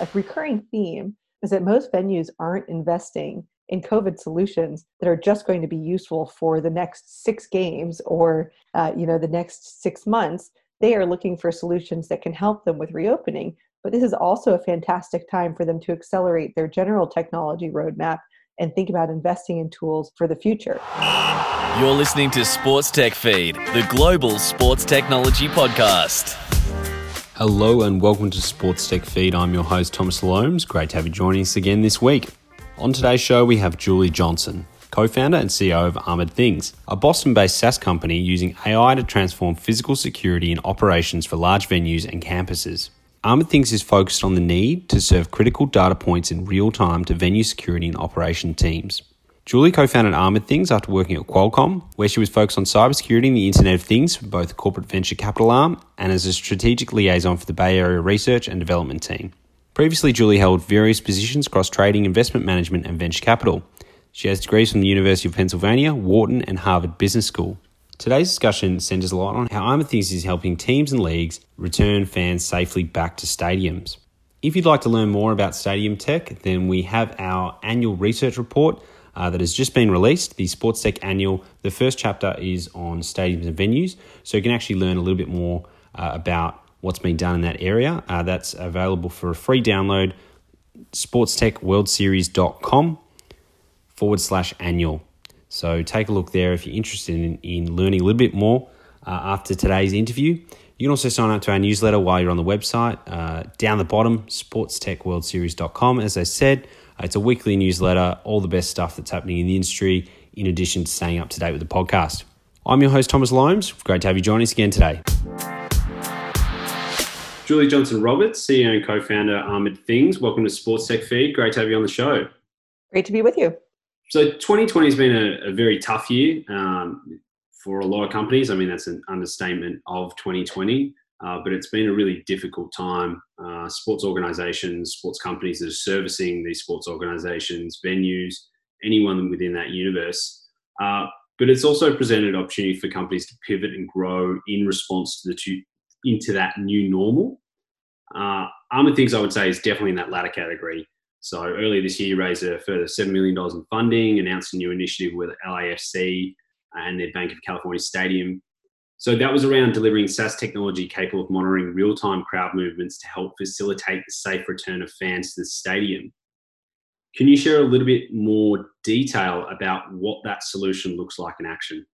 a recurring theme is that most venues aren't investing in COVID solutions that are just going to be useful for the next six games or uh, you know the next six months. They are looking for solutions that can help them with reopening. But this is also a fantastic time for them to accelerate their general technology roadmap and think about investing in tools for the future. You're listening to Sports Tech Feed, the global sports technology podcast. Hello and welcome to Sports Tech Feed. I'm your host, Thomas Alomes. Great to have you joining us again this week. On today's show, we have Julie Johnson, co founder and CEO of Armored Things, a Boston based SaaS company using AI to transform physical security and operations for large venues and campuses. Armored Things is focused on the need to serve critical data points in real time to venue security and operation teams. Julie co founded Armored Things after working at Qualcomm, where she was focused on cybersecurity and the Internet of Things for both corporate venture capital arm and as a strategic liaison for the Bay Area research and development team. Previously, Julie held various positions across trading, investment management, and venture capital. She has degrees from the University of Pennsylvania, Wharton, and Harvard Business School. Today's discussion centers a lot on how Armored Things is helping teams and leagues return fans safely back to stadiums. If you'd like to learn more about stadium tech, then we have our annual research report uh, that has just been released, the Sports Tech Annual. The first chapter is on stadiums and venues, so you can actually learn a little bit more uh, about what's been done in that area. Uh, that's available for a free download, sportstechworldseries.com forward slash annual. So take a look there if you're interested in, in learning a little bit more uh, after today's interview. You can also sign up to our newsletter while you're on the website. Uh, down the bottom, sportstechworldseries.com. As I said, it's a weekly newsletter, all the best stuff that's happening in the industry, in addition to staying up to date with the podcast. I'm your host, Thomas Alomes. Great to have you join us again today. Julie Johnson Roberts, CEO and co founder Armored Things. Welcome to Sports Tech Feed. Great to have you on the show. Great to be with you. So, 2020 has been a, a very tough year um, for a lot of companies. I mean, that's an understatement of 2020. Uh, but it's been a really difficult time. Uh, sports organizations, sports companies that are servicing these sports organizations, venues, anyone within that universe. Uh, but it's also presented opportunity for companies to pivot and grow in response to the two, into that new normal. Uh, Armored Things, I would say, is definitely in that latter category. So earlier this year, raised a further $7 million in funding, announced a new initiative with LAFC and their Banc of California Stadium so that was around delivering SaaS technology capable of monitoring real time crowd movements to help facilitate the safe return of fans to the stadium. Can you share a little bit more detail about what that solution looks like in action?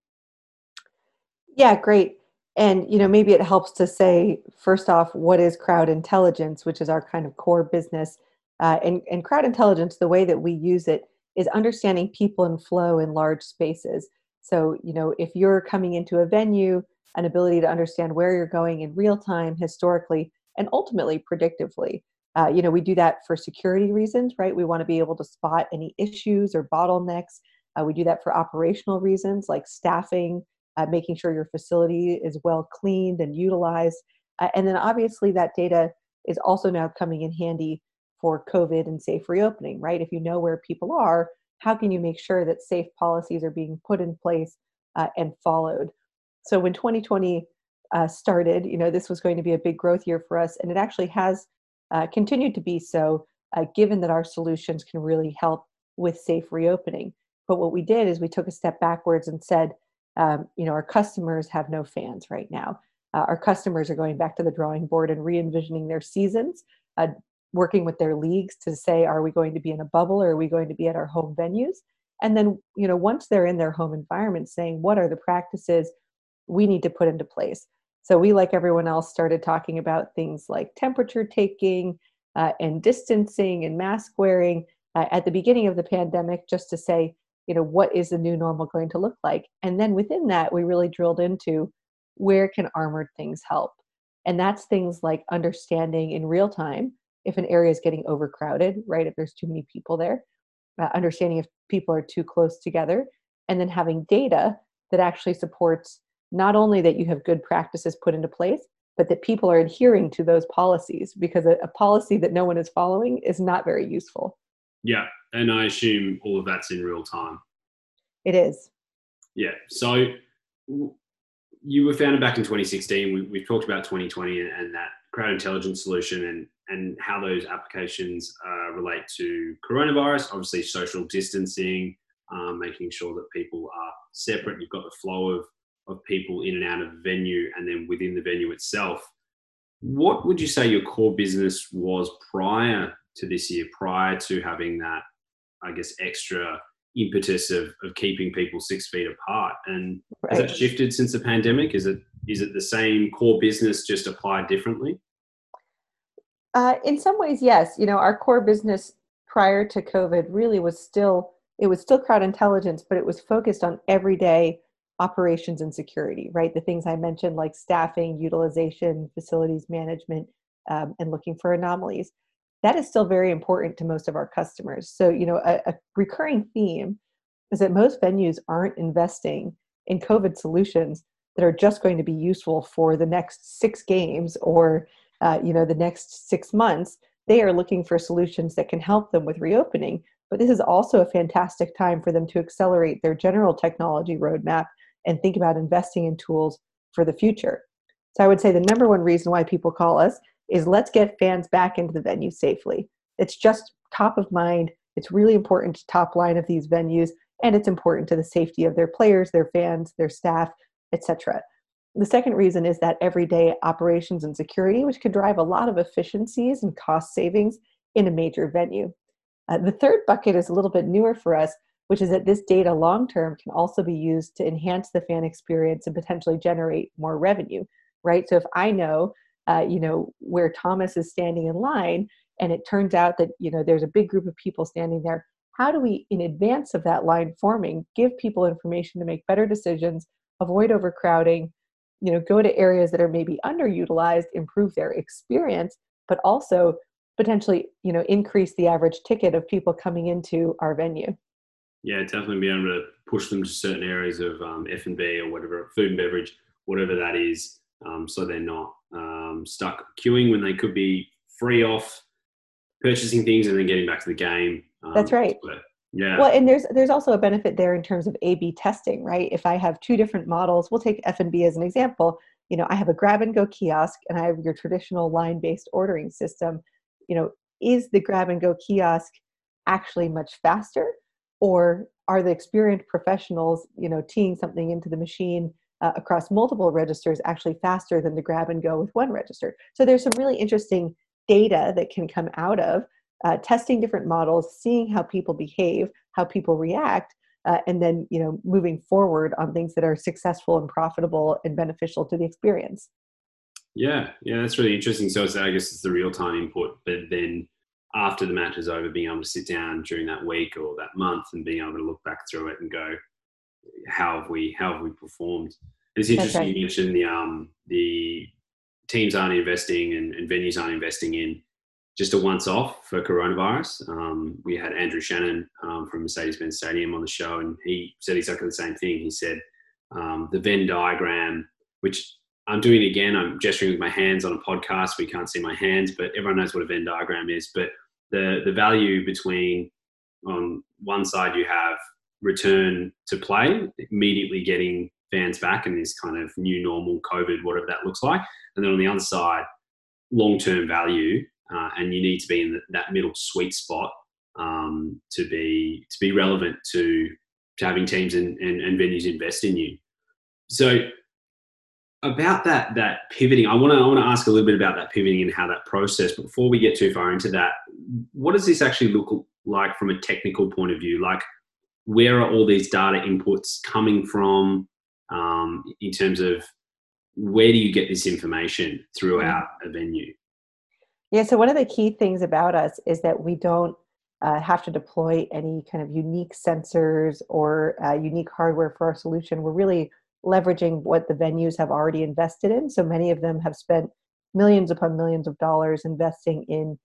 Yeah, great. And you know, maybe it helps to say first off, what is crowd intelligence, which is our kind of core business. Uh, and, and crowd intelligence, the way that we use it is understanding people and flow in large spaces. So, you know, if you're coming into a venue, an ability to understand where you're going in real time, historically, and ultimately predictively. Uh, you know, we do that for security reasons, right? We want to be able to spot any issues or bottlenecks. Uh, we do that for operational reasons like staffing, uh, making sure your facility is well cleaned and utilized. Uh, and then obviously, that data is also now coming in handy for COVID and safe reopening, right? If you know where people are, how can you make sure that safe policies are being put in place uh, and followed? So when 2020 uh, started, you know, this was going to be a big growth year for us, and it actually has uh, continued to be so, uh, given that our solutions can really help with safe reopening. But what we did is we took a step backwards and said, um, you know, our customers have no fans right now. Uh, our customers are going back to the drawing board and re-envisioning their seasons, uh, working with their leagues to say, are we going to be in a bubble or are we going to be at our home venues? And then, you know, once they're in their home environment, saying, what are the practices? we need to put into place. So we, like everyone else, started talking about things like temperature taking uh, and distancing and mask wearing uh, at the beginning of the pandemic, just to say, you know, what is the new normal going to look like? And then within that, we really drilled into where can armored things help? And that's things like understanding in real time if an area is getting overcrowded, right? If there's too many people there, uh, understanding if people are too close together, and then having data that actually supports not only that you have good practices put into place, but that people are adhering to those policies because a, a, policy that no one is following is not very useful. Yeah, and I assume all of that's in real time. It is. Yeah. So you were founded back in 2016. We, have talked about 2020 and, and, that crowd intelligence solution, and and how those applications uh, relate to coronavirus. Obviously, social distancing, um, making sure that people are separate. You've got the flow of of people in and out of venue, and then within the venue itself. What would you say your core business was prior to this year, prior to having that, I guess, extra impetus of, of keeping people six feet apart? And right. has it shifted since the pandemic? Is it is it the same core business just applied differently? Uh, in some ways, yes. You know, our core business prior to COVID really was still it was still crowd intelligence, but it was focused on everyday operations and security, right? The things I mentioned, like staffing, utilization, facilities management, um, and looking for anomalies. That is still very important to most of our customers. So, you know, a, a recurring theme is that most venues aren't investing in COVID solutions that are just going to be useful for the next six games or, uh, you know, the next six months. They are looking for solutions that can help them with reopening. But this is also a fantastic time for them to accelerate their general technology roadmap and think about investing in tools for the future. So I would say the number one reason why people call us is let's get fans back into the venue safely. It's just top of mind. It's really important to top line of these venues and it's important to the safety of their players, their fans, their staff, etc. The second reason is that everyday operations and security, which could drive a lot of efficiencies and cost savings in a major venue. Uh, the third bucket is a little bit newer for us, which is that this data long term can also be used to enhance the fan experience and potentially generate more revenue right so if i know uh, you know where thomas is standing in line and it turns out that you know there's a big group of people standing there how do we in advance of that line forming give people information to make better decisions avoid overcrowding you know go to areas that are maybe underutilized improve their experience but also potentially you know increase the average ticket of people coming into our venue yeah, definitely be able to push them to certain areas of um, F and B or whatever, food and beverage, whatever that is, um, so they're not um, stuck queuing when they could be free off purchasing things and then getting back to the game. That's um, right. Yeah. Well, and there's there's also a benefit there in terms of A/B testing, right? If I have two different models, we'll take F and B as an example. You know, I have a grab and go kiosk, and I have your traditional line-based ordering system. You know, is the grab and go kiosk actually much faster? or are the experienced professionals you know teeing something into the machine uh, across multiple registers actually faster than the grab and go with one register so there's some really interesting data that can come out of uh, testing different models seeing how people behave how people react uh, and then you know moving forward on things that are successful and profitable and beneficial to the experience yeah yeah that's really interesting so it's, i guess it's the real-time input but then after the match is over, being able to sit down during that week or that month and being able to look back through it and go, how have we how have we performed? It's interesting right. you mentioned the um the teams aren't investing and, and venues aren't investing in just a once off for coronavirus. Um, we had Andrew Shannon um, from Mercedes Benz Stadium on the show, and he said exactly the same thing. He said um, the Venn diagram, which I'm doing again. I'm gesturing with my hands on a podcast. We can't see my hands, but everyone knows what a Venn diagram is. But the the value between on one side you have return to play, immediately getting fans back in this kind of new normal COVID, whatever that looks like, and then on the other side, long term value, uh, and you need to be in the, that middle sweet spot um, to be to be relevant to to having teams and, and, and venues invest in you. So about that that pivoting, I want to I want to ask a little bit about that pivoting and how that process. But before we get too far into that, what does this actually look like from a technical point of view? Like, where are all these data inputs coming from? Um, in terms of where do you get this information throughout a venue? Yeah, so one of the key things about us is that we don't uh, have to deploy any kind of unique sensors or uh, unique hardware for our solution. We're really leveraging what the venues have already invested in. So many of them have spent millions upon millions of dollars investing in,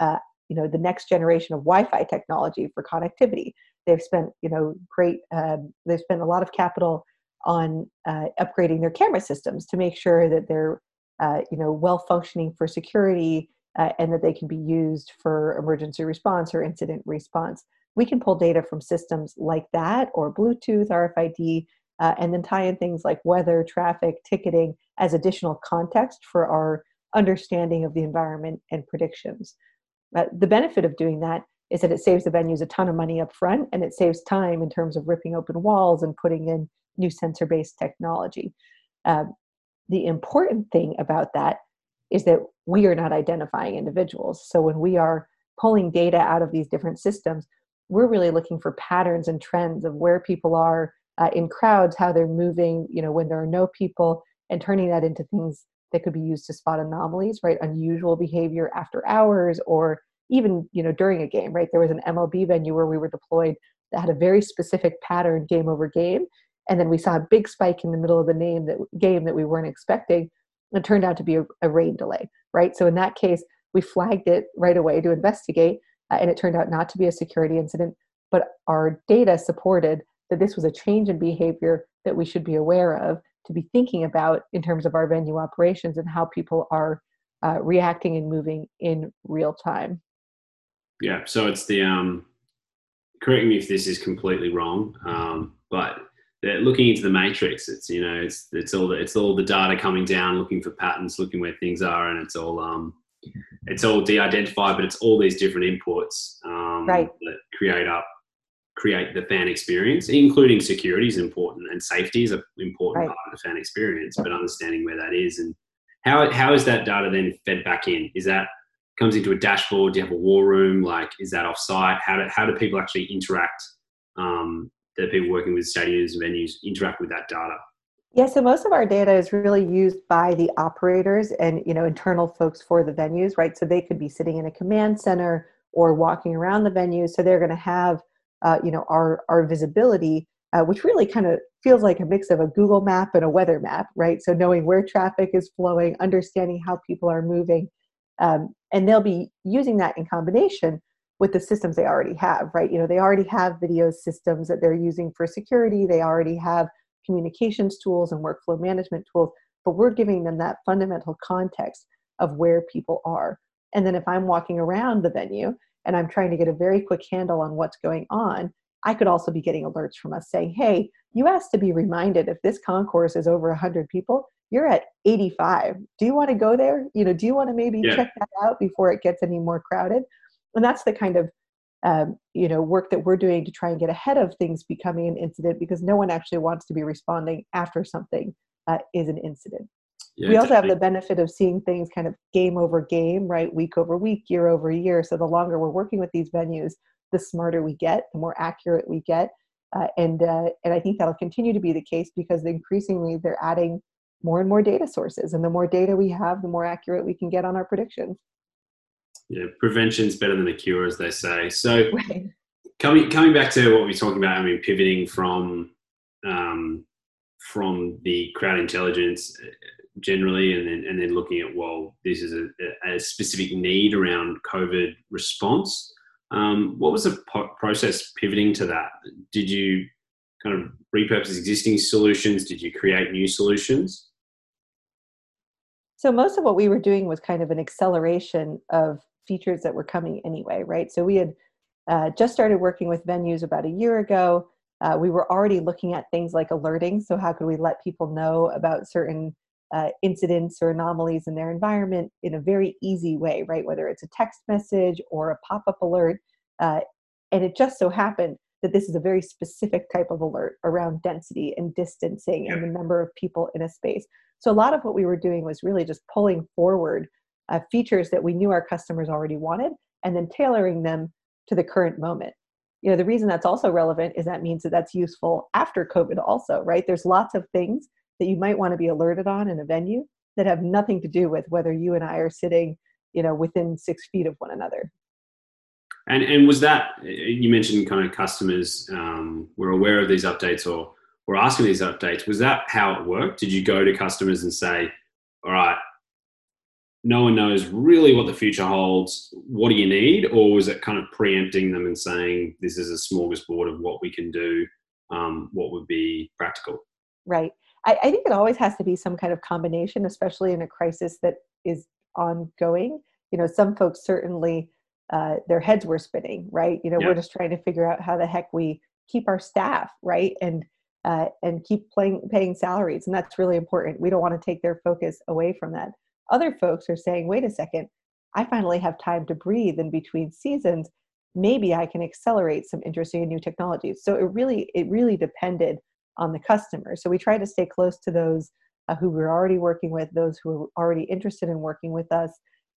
uh, you know, the next generation of Wi-Fi technology for connectivity. They've spent, you know, great. Um, they've spent a lot of capital on uh, upgrading their camera systems to make sure that they're, uh, you know, well functioning for security uh, and that they can be used for emergency response or incident response. We can pull data from systems like that or Bluetooth, RFID, uh, and then tie in things like weather, traffic, ticketing as additional context for our understanding of the environment and predictions. Uh, the benefit of doing that is that it saves the venues a ton of money up front and it saves time in terms of ripping open walls and putting in new sensor based technology. Uh, the important thing about that is that we are not identifying individuals. So when we are pulling data out of these different systems, we're really looking for patterns and trends of where people are uh, in crowds, how they're moving, you know, when there are no people, and turning that into things that could be used to spot anomalies, right? Unusual behavior after hours or even, you know, during a game, right? There was an MLB venue where we were deployed that had a very specific pattern game over game. And then we saw a big spike in the middle of the name that game that we weren't expecting. It turned out to be a, a rain delay, right? So in that case, we flagged it right away to investigate, uh, and it turned out not to be a security incident, but our data supported that this was a change in behavior that we should be aware of to be thinking about in terms of our venue operations and how people are uh, reacting and moving in real time. Yeah, so it's the um, correct me if this is completely wrong, um, but looking into the matrix. It's you know it's it's all the, it's all the data coming down, looking for patterns, looking where things are, and it's all um, it's all de-identified, but it's all these different inputs um, right. that create up create the fan experience, including security is important and safety is an important right. part of the fan experience, but understanding where that is and how, how is that data then fed back in? Is that comes into a dashboard? Do you have a war room? Like, is that offsite? How do, how do people actually interact? Um, the people working with stadiums and venues interact with that data? Yeah, so most of our data is really used by the operators and you know internal folks for the venues, right? So they could be sitting in a command center or walking around the venue, so they're going to have uh, you know our our visibility uh, which really kind of feels like a mix of a google map and a weather map right so knowing where traffic is flowing understanding how people are moving um, and they'll be using that in combination with the systems they already have right you know they already have video systems that they're using for security they already have communications tools and workflow management tools but we're giving them that fundamental context of where people are and then if i'm walking around the venue and I'm trying to get a very quick handle on what's going on, I could also be getting alerts from us saying, hey, you asked to be reminded if this concourse is over 100 people, you're at 85. Do you want to go there? You know, do you want to maybe yeah. check that out before it gets any more crowded? And that's the kind of um, you know work that we're doing to try and get ahead of things becoming an incident because no one actually wants to be responding after something uh, is an incident. Yeah, we also have the benefit of seeing things kind of game over game, right? Week over week, year over year. So the longer we're working with these venues, the smarter we get, the more accurate we get. Uh, and uh, and I think that'll continue to be the case because increasingly they're adding more and more data sources, and the more data we have, the more accurate we can get on our predictions. Yeah, prevention's better than the cure, as they say. So coming coming back to what we are talking about, I mean, pivoting from um, from the crowd intelligence generally, and then and then looking at well, this is a, a specific need around COVID response. Um, what was the po- process pivoting to that? Did you kind of repurpose existing solutions? Did you create new solutions? So most of what we were doing was kind of an acceleration of features that were coming anyway, right? So we had uh, just started working with venues about a year ago. Uh, we were already looking at things like alerting. So how could we let people know about certain uh, incidents or anomalies in their environment in a very easy way, right? Whether it's a text message or a pop up alert. Uh, and it just so happened that this is a very specific type of alert around density and distancing yeah. and the number of people in a space. So a lot of what we were doing was really just pulling forward uh, features that we knew our customers already wanted and then tailoring them to the current moment. You know, the reason that's also relevant is that means that that's useful after COVID also, right? There's lots of things that you might want to be alerted on in a venue that have nothing to do with whether you and I are sitting, you know, within six feet of one another. And and was that you mentioned kind of customers um, were aware of these updates or were asking these updates? Was that how it worked? Did you go to customers and say, "All right, no one knows really what the future holds. What do you need?" Or was it kind of preempting them and saying, "This is a smorgasbord of what we can do, um, what would be practical"? Right. I, I think it always has to be some kind of combination, especially in a crisis that is ongoing. You know, some folks certainly uh, their heads were spinning, right? You know, yeah. we're just trying to figure out how the heck we keep our staff, right, and uh, and keep playing paying salaries, and that's really important. We don't want to take their focus away from that. other folks are saying, wait a second, I finally have time to breathe in between seasons. Maybe I can accelerate some interesting new technologies. So it really, it really depended on the customer. So we try to stay close to those uh, who we're already working with, those who are already interested in working with us,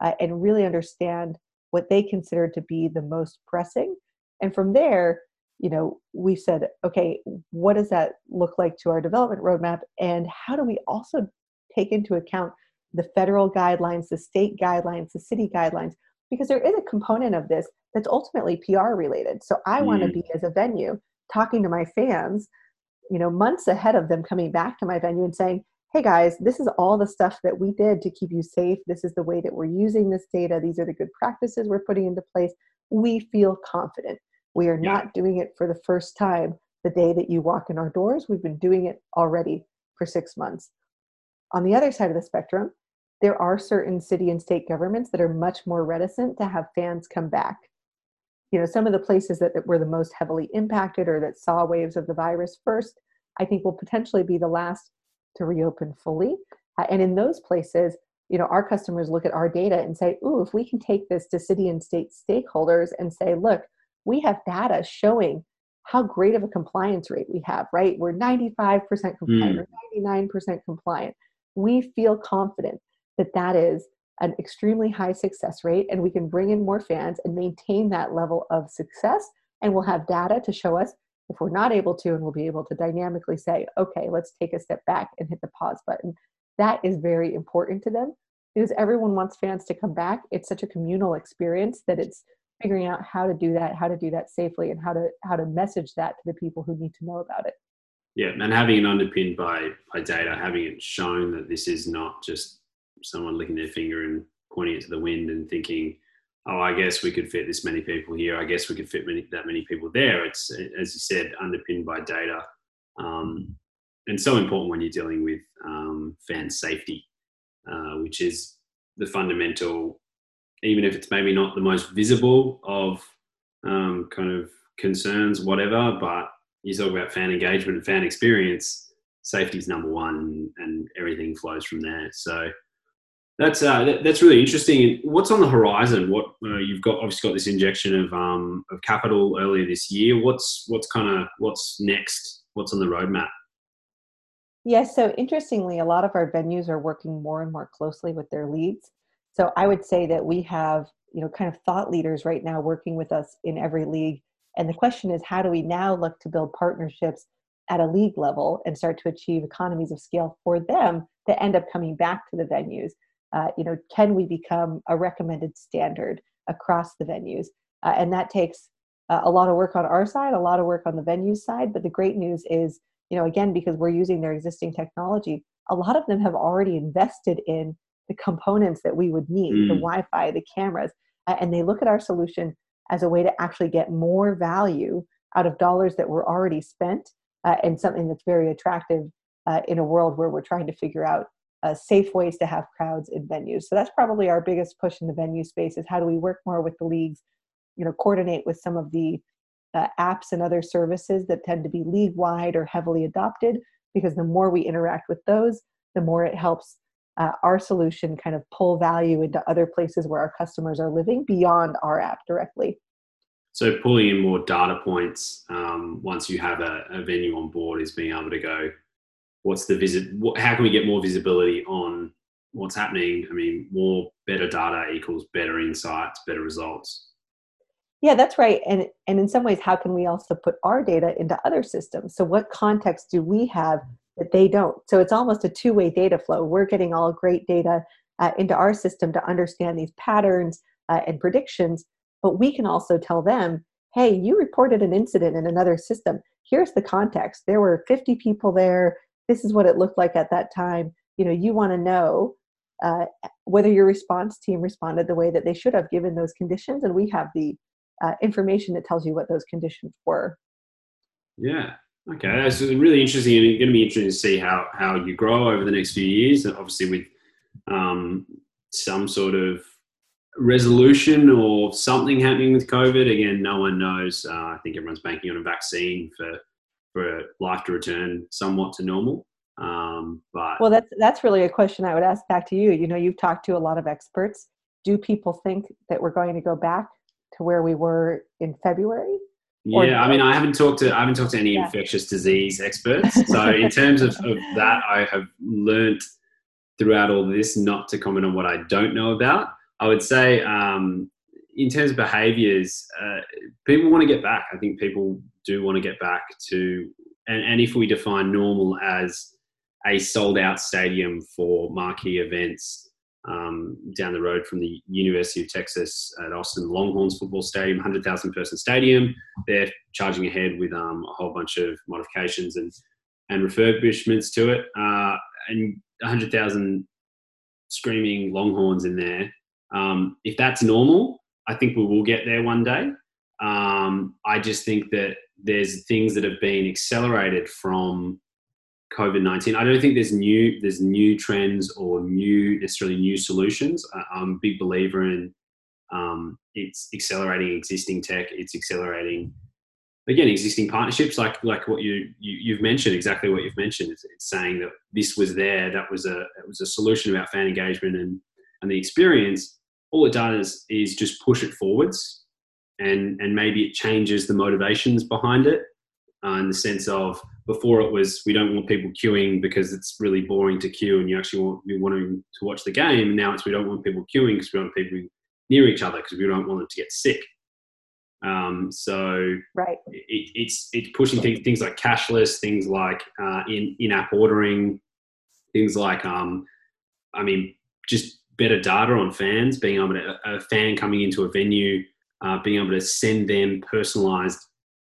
uh, and really understand what they consider to be the most pressing. And from there, you know, we said, okay, what does that look like to our development roadmap? And how do we also take into account the federal guidelines, the state guidelines, the city guidelines? Because there is a component of this that's ultimately PR related. So I mm. want to be, as a venue, talking to my fans, you know, months ahead of them coming back to my venue and saying, hey guys, this is all the stuff that we did to keep you safe. This is the way that we're using this data. These are the good practices we're putting into place. We feel confident. We are yeah. not doing it for the first time the day that you walk in our doors. We've been doing it already for six months. On the other side of the spectrum, there are certain city and state governments that are much more reticent to have fans come back. You know, some of the places that, that were the most heavily impacted or that saw waves of the virus first, I think will potentially be the last to reopen fully. Uh, and in those places, you know, our customers look at our data and say, ooh, if we can take this to city and state stakeholders and say, look, we have data showing how great of a compliance rate we have, right? We're 95% compliant, mm. or 99% compliant. We feel confident that that is an extremely high success rate, and we can bring in more fans and maintain that level of success. And we'll have data to show us if we're not able to, and we'll be able to dynamically say, okay, let's take a step back and hit the pause button. That is very important to them because everyone wants fans to come back. It's such a communal experience that it's figuring out how to do that, how to do that safely, and how to how to message that to the people who need to know about it. Yeah, and having it underpinned by by data, having it shown that this is not just someone licking their finger and pointing it to the wind and thinking, "Oh, I guess we could fit this many people here. I guess we could fit many, that many people there." It's as you said, underpinned by data, um, and so important when you're dealing with um, fan safety, uh, which is the fundamental even if it's maybe not the most visible of um, kind of concerns, whatever, but you talk about fan engagement and fan experience, safety is number one and everything flows from there. So that's uh, that, that's really interesting. What's on the horizon? What uh, you've got obviously got this injection of um, of capital earlier this year. What's what's kind of what's next? What's on the roadmap? Yes. So interestingly, a lot of our venues are working more and more closely with their leagues. So I would say that we have, you know, kind of thought leaders right now working with us in every league. And the question is, how do we now look to build partnerships at a league level and start to achieve economies of scale for them that end up coming back to the venues? Uh, you know, can we become a recommended standard across the venues? Uh, and that takes uh, a lot of work on our side, a lot of work on the venue side. But the great news is, you know, again, because we're using their existing technology, a lot of them have already invested in the components that we would need mm. the wi-fi the cameras and they look at our solution as a way to actually get more value out of dollars that were already spent uh, and something that's very attractive uh, in a world where we're trying to figure out uh, safe ways to have crowds in venues so that's probably our biggest push in the venue space is how do we work more with the leagues you know coordinate with some of the uh, apps and other services that tend to be league wide or heavily adopted because the more we interact with those the more it helps uh, our solution kind of pull value into other places where our customers are living beyond our app directly. So pulling in more data points um, once you have a, a, venue on board is being able to go, what's the visit? What, how can we get more visibility on what's happening? I mean, more better data equals better insights, better results. Yeah, that's right. And and in some ways, how can we also put our data into other systems? So what context do we have that they don't. So it's almost a two way data flow. We're getting all great data uh, into our system to understand these patterns uh, and predictions, but we can also tell them, hey, you reported an incident in another system. Here's the context. There were 50 people there. This is what it looked like at that time. You know, you want to know uh, whether your response team responded the way that they should have given those conditions, and we have the uh, information that tells you what those conditions were. Yeah, Okay, that's really interesting, and it's going to be interesting to see how how you grow over the next few years. and Obviously, with um, some sort of resolution or something happening with COVID. Again, no one knows. Uh, I think everyone's banking on a vaccine for for life to return somewhat to normal. Um, but well, that's that's really a question I would ask back to you. You know, you've talked to a lot of experts. Do people think that we're going to go back to where we were in February? Yeah, I mean, I haven't talked to I haven't talked to any yeah. infectious disease experts. So in terms of, of that, I have learnt throughout all this not to comment on what I don't know about. I would say, um, in terms of behaviours, uh, people want to get back. I think people do want to get back to, and, and if we define normal as a sold out stadium for marquee events um, down the road from the University of Texas at Austin Longhorns football stadium, 100,000 person stadium. They're charging ahead with um, a whole bunch of modifications and, and refurbishments to it. Uh, and 100,000 screaming Longhorns in there. Um, if that's normal, I think we will get there one day. Um, I just think that there's things that have been accelerated from COVID nineteen. I don't think there's new there's new trends or new necessarily new solutions. I'm a big believer in um, it's accelerating existing tech. It's accelerating again existing partnerships like like what you, you have mentioned exactly what you've mentioned. It's, it's, saying that this was there. That was a it was a solution about fan engagement and and the experience. All it does is just push it forwards, and and maybe it changes the motivations behind it uh, in the sense of before it was we don't want people queuing because it's really boring to queue and you actually want we want to watch the game. And now it's we don't want people queuing because we don't want people near each other because we don't want them to get sick. Um, so right. it, it's it's pushing things things like cashless things like uh, in in-app ordering things like um, i mean just better data on fans being able to a fan coming into a venue uh, being able to send them personalized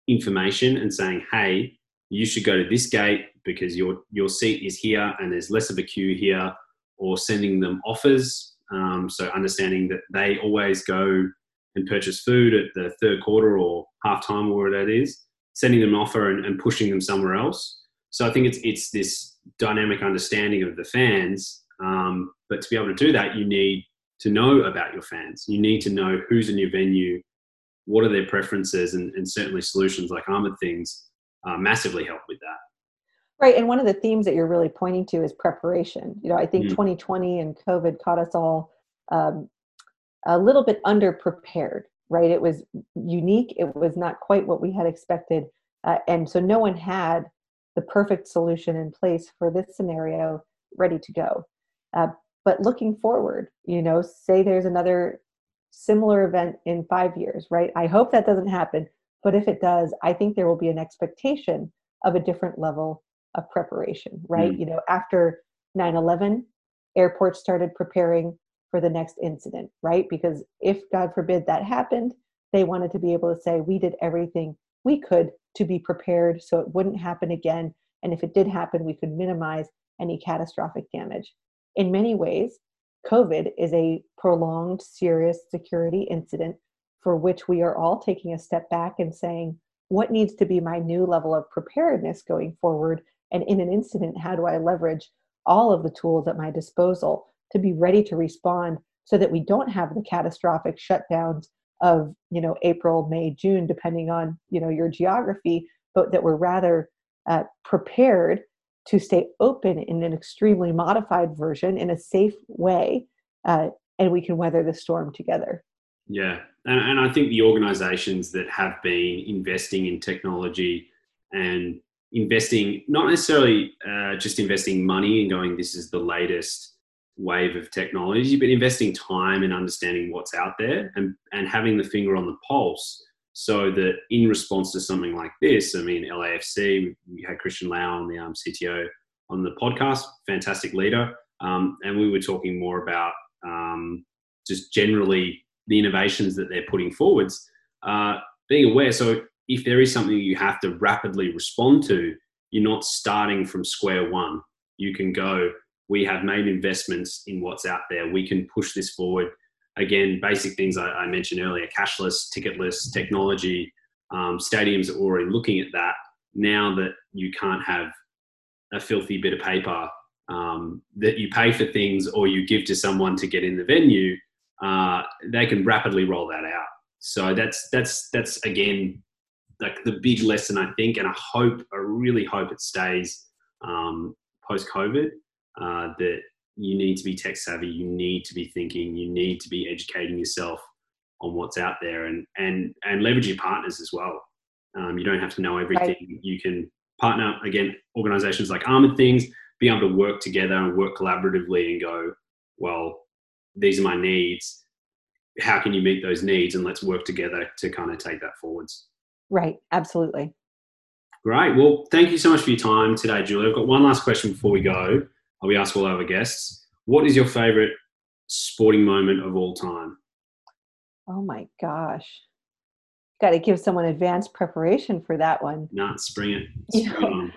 information and saying, hey, you should go to this gate because your your seat is here and there's less of a queue here, or sending them offers. Um, so understanding that they always go and purchase food at the third quarter or half time or whatever that is, sending them an offer and, and pushing them somewhere else. So I think it's it's this dynamic understanding of the fans. Um, but to be able to do that, you need to know about your fans. You need to know who's in your venue, what are their preferences, and, and certainly solutions like Armored Things uh, massively help with that. Right, and one of the themes that you're really pointing to is preparation. You know, I think mm. 2020 and COVID caught us all um, a little bit underprepared. Right, it was unique. It was not quite what we had expected, uh, and so no one had the perfect solution in place for this scenario ready to go. Uh, but looking forward, you know, say there's another similar event in five years, right? I hope that doesn't happen. But if it does, I think there will be an expectation of a different level of preparation, right? Mm. You know, after 9 11, airports started preparing for the next incident, right? Because if, God forbid, that happened, they wanted to be able to say, we did everything we could to be prepared so it wouldn't happen again. And if it did happen, we could minimize any catastrophic damage. In many ways, COVID is a prolonged, serious security incident for which we are all taking a step back and saying, what needs to be my new level of preparedness going forward? And in an incident, how do I leverage all of the tools at my disposal to be ready to respond so that we don't have the catastrophic shutdowns of you know april may june depending on you know your geography but that we're rather uh, prepared to stay open in an extremely modified version in a safe way, uh, and we can weather the storm together. Yeah, and, and I think the organisations that have been investing in technology and investing, not necessarily uh, just investing money and going, this is the latest wave of technology, but investing time and understanding what's out there and, and having the finger on the pulse so that in response to something like this, I mean, LAFC, we had Christian Lau on the um, CTO on the podcast, fantastic leader. Um, and we were talking more about um, just generally the innovations that they're putting forwards. Uh, being aware, so if there is something you have to rapidly respond to, you're not starting from square one. You can go, we have made investments in what's out there. We can push this forward again, basic things I, I mentioned earlier, cashless, ticketless technology. Um, stadiums are already looking at that now that you can't have a filthy bit of paper um, that you pay for things or you give to someone to get in the venue. Uh, they can rapidly roll that out. So that's that's that's again like the big lesson I think, and I hope I really hope it stays um, post COVID uh, that you need to be tech savvy, you need to be thinking, you need to be educating yourself on what's out there, and and and leverage your partners as well. Um, you don't have to know everything. Right. You can partner again, organizations like Armored Things, be able to work together and work collaboratively and go, well, these are my needs. How can you meet those needs? And let's work together to kind of take that forwards. Right. Absolutely. Great. Well, thank you so much for your time today, Julie. I've got one last question before we go. We ask all our guests. What is your favorite sporting moment of all time? Oh my gosh. Got to give someone advanced preparation for that one. No, spring it. Spring you know,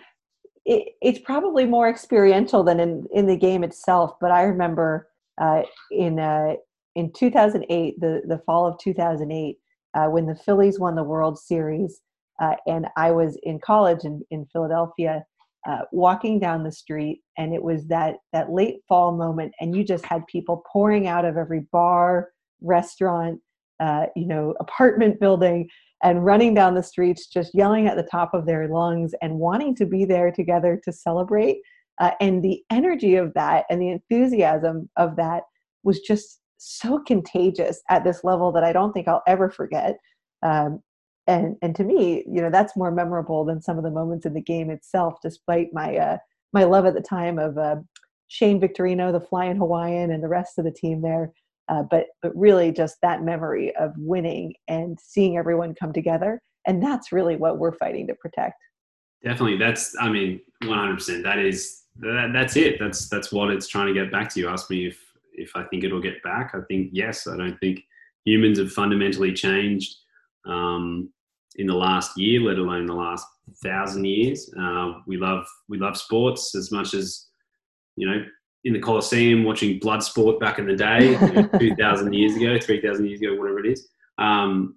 it, it's probably more experiential than in, in the game itself. But I remember uh, in uh, in 2008, the the fall of 2008, uh, when the Phillies won the World Series, uh, and I was in college in in Philadelphia, uh, walking down the street, and it was that that late fall moment, and you just had people pouring out of every bar, restaurant, uh, you know, apartment building and running down the streets, just yelling at the top of their lungs and wanting to be there together to celebrate. Uh, and the energy of that and the enthusiasm of that was just so contagious at this level that I don't think I'll ever forget. Um, and and to me, you know, that's more memorable than some of the moments in the game itself. Despite my uh, my love at the time of uh, Shane Victorino, the Flying Hawaiian, and the rest of the team there. Uh, but but really just that memory of winning and seeing everyone come together and that's really what we're fighting to protect. Definitely. That's i mean 100% that is that, that's it. That's that's what it's trying to get back to. You ask me if if i think it'll get back. I think yes. I don't think humans have fundamentally changed. Um, in the last year let alone the last thousand years uh, we love we love sports as much as you know in the Colosseum watching blood sport back in the day, 2,000 years ago, 3,000 years ago, whatever it is. Um,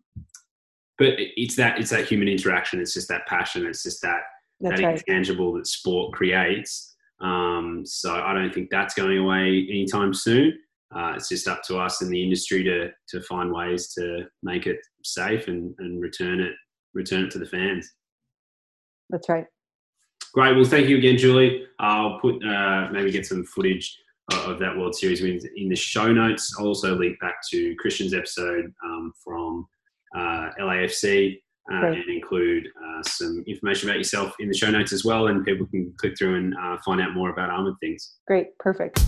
but it's that it's that human interaction. It's just that passion. It's just that that's that right. intangible that sport creates. Um, so I don't think that's going away anytime soon. Uh, it's just up to us in the industry to to find ways to make it safe and, and return it return it to the fans. That's right. Great. Well, thank you again, Julie. I'll put uh, maybe get some footage of that World Series wins in the show notes. I'll also link back to Christian's episode um, from uh, LAFC uh, and include uh, some information about yourself in the show notes as well, and people can click through and uh, find out more about Armored Things. Great. Perfect.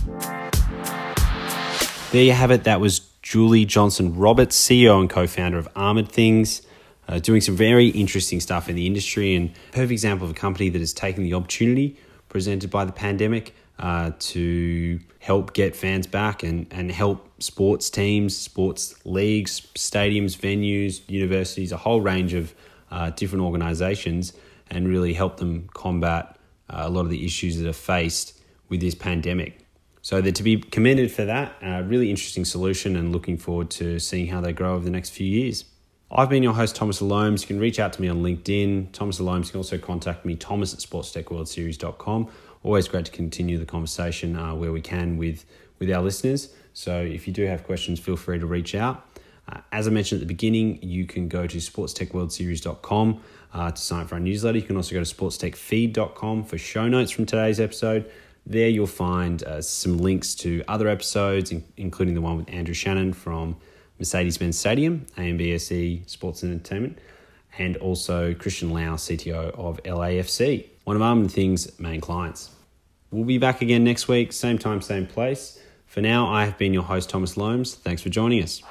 There you have it. That was Julie Johnson Roberts, CEO and co-founder of Armored Things uh, doing some very interesting stuff in the industry and perfect example of a company that has taken the opportunity presented by the pandemic uh, to help get fans back and, and help sports teams, sports leagues, stadiums, venues, universities, a whole range of uh, different organizations and really help them combat uh, a lot of the issues that are faced with this pandemic. So they're to be commended for that, a really interesting solution and looking forward to seeing how they grow over the next few years. I've been your host, Thomas Alomes. You can reach out to me on LinkedIn. Thomas Alomes. You can also contact me, thomas at sportstechworldseries.com. Always great to continue the conversation uh, where we can with, with our listeners. So if you do have questions, feel free to reach out. Uh, as I mentioned at the beginning, you can go to sportstechworldseries.com uh, to sign up for our newsletter. You can also go to sportstechfeed.com for show notes from today's episode. There you'll find uh, some links to other episodes, in- including the one with Andrew Shannon from Mercedes Benz Stadium, AMBSE Sports and Entertainment, and also Christian Lau, CTO of LAFC, one of Armored Things' main clients. We'll be back again next week, same time, same place. For now, I have been your host, Thomas Alomes. Thanks for joining us.